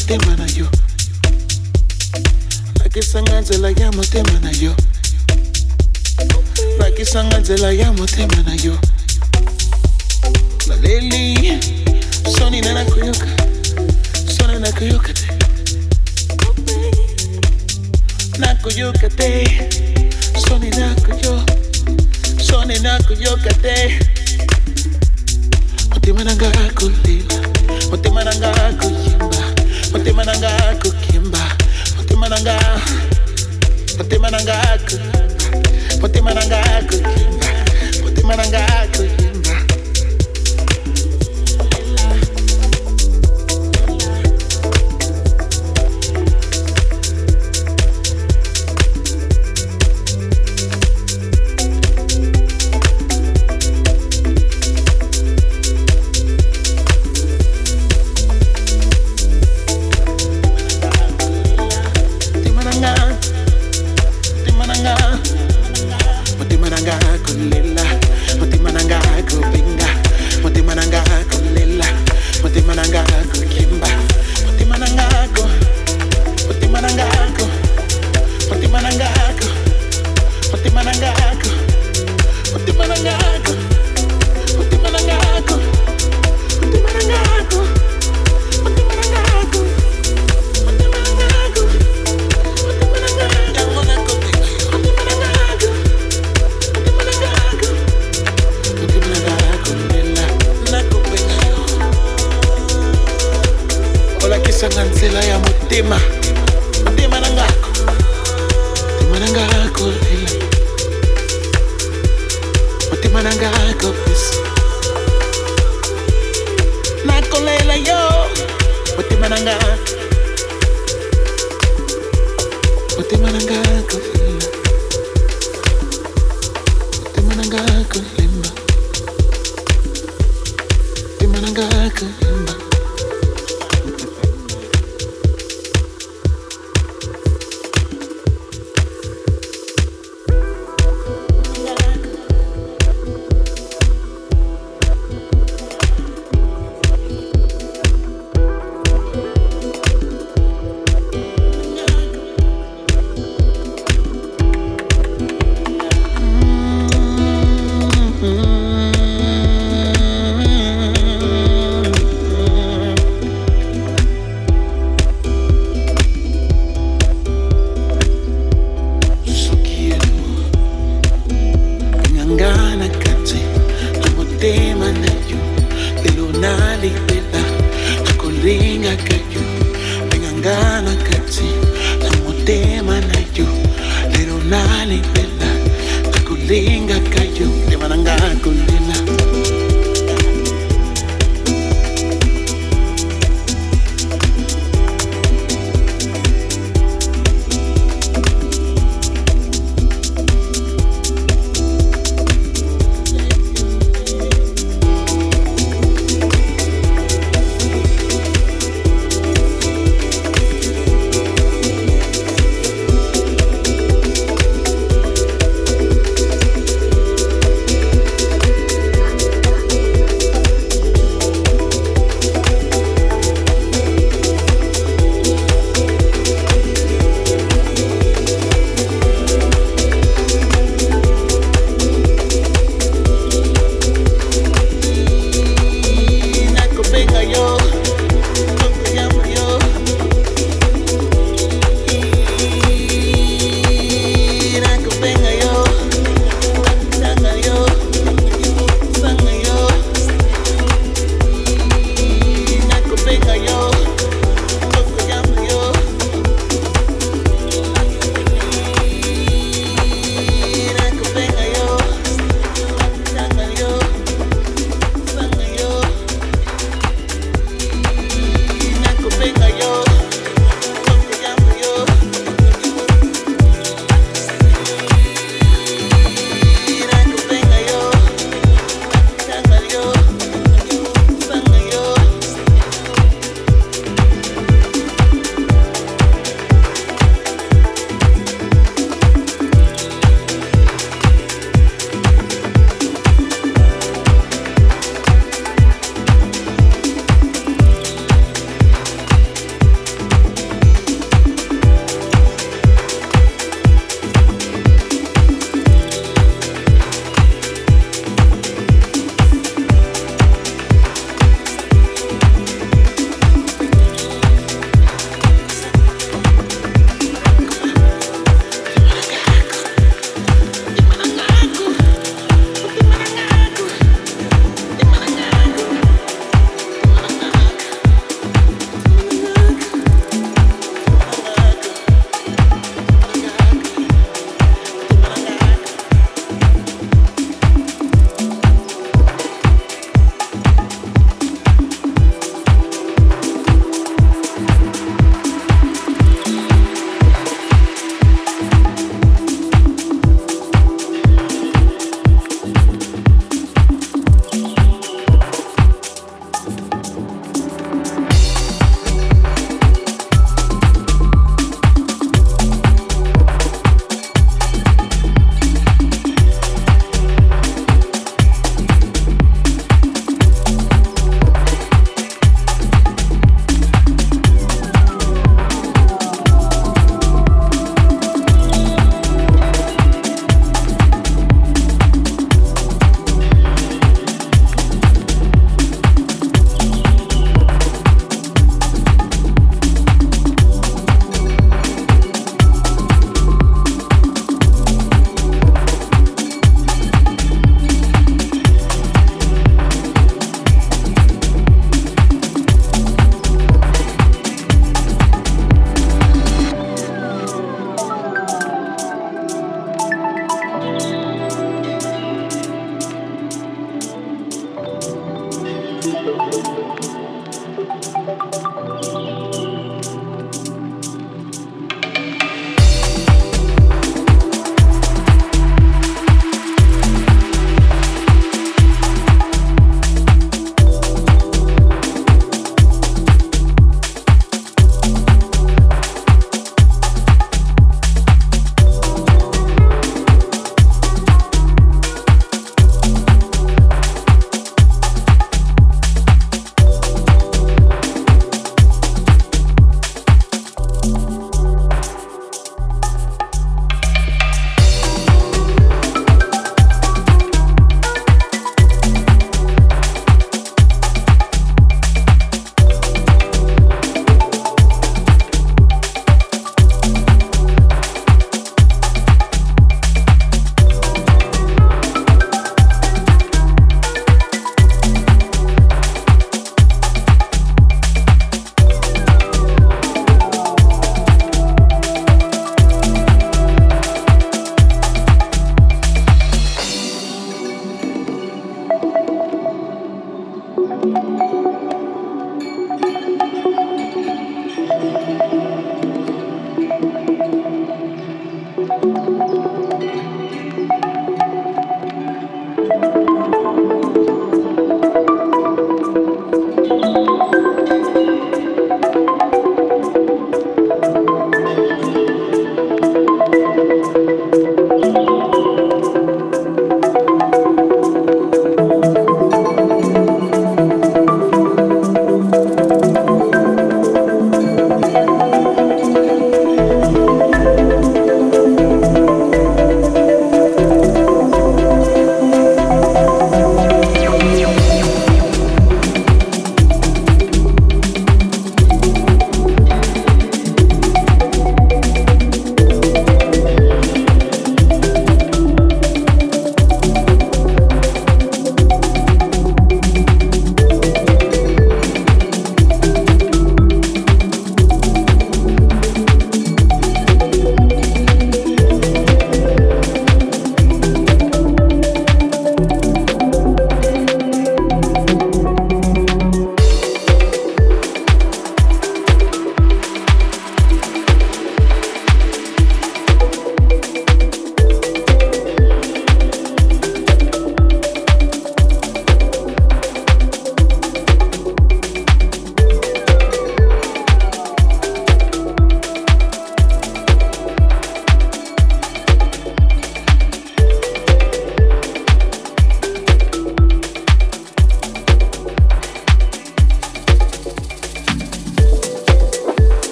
te mana yo. Nakisanganzela ya motema na yo. Nakisanganzela ya motema na yo. Laleli, soni na kuyoka, Soni na kuyoka te. Nakuyoka te. Soni na kuyo. Soni na kuyoka te. Motema na ngakulela. Motema na ngakuyimba mutemananga kokimba mutemananga mutemananga put mutemananga kokimba mutemananga kokimba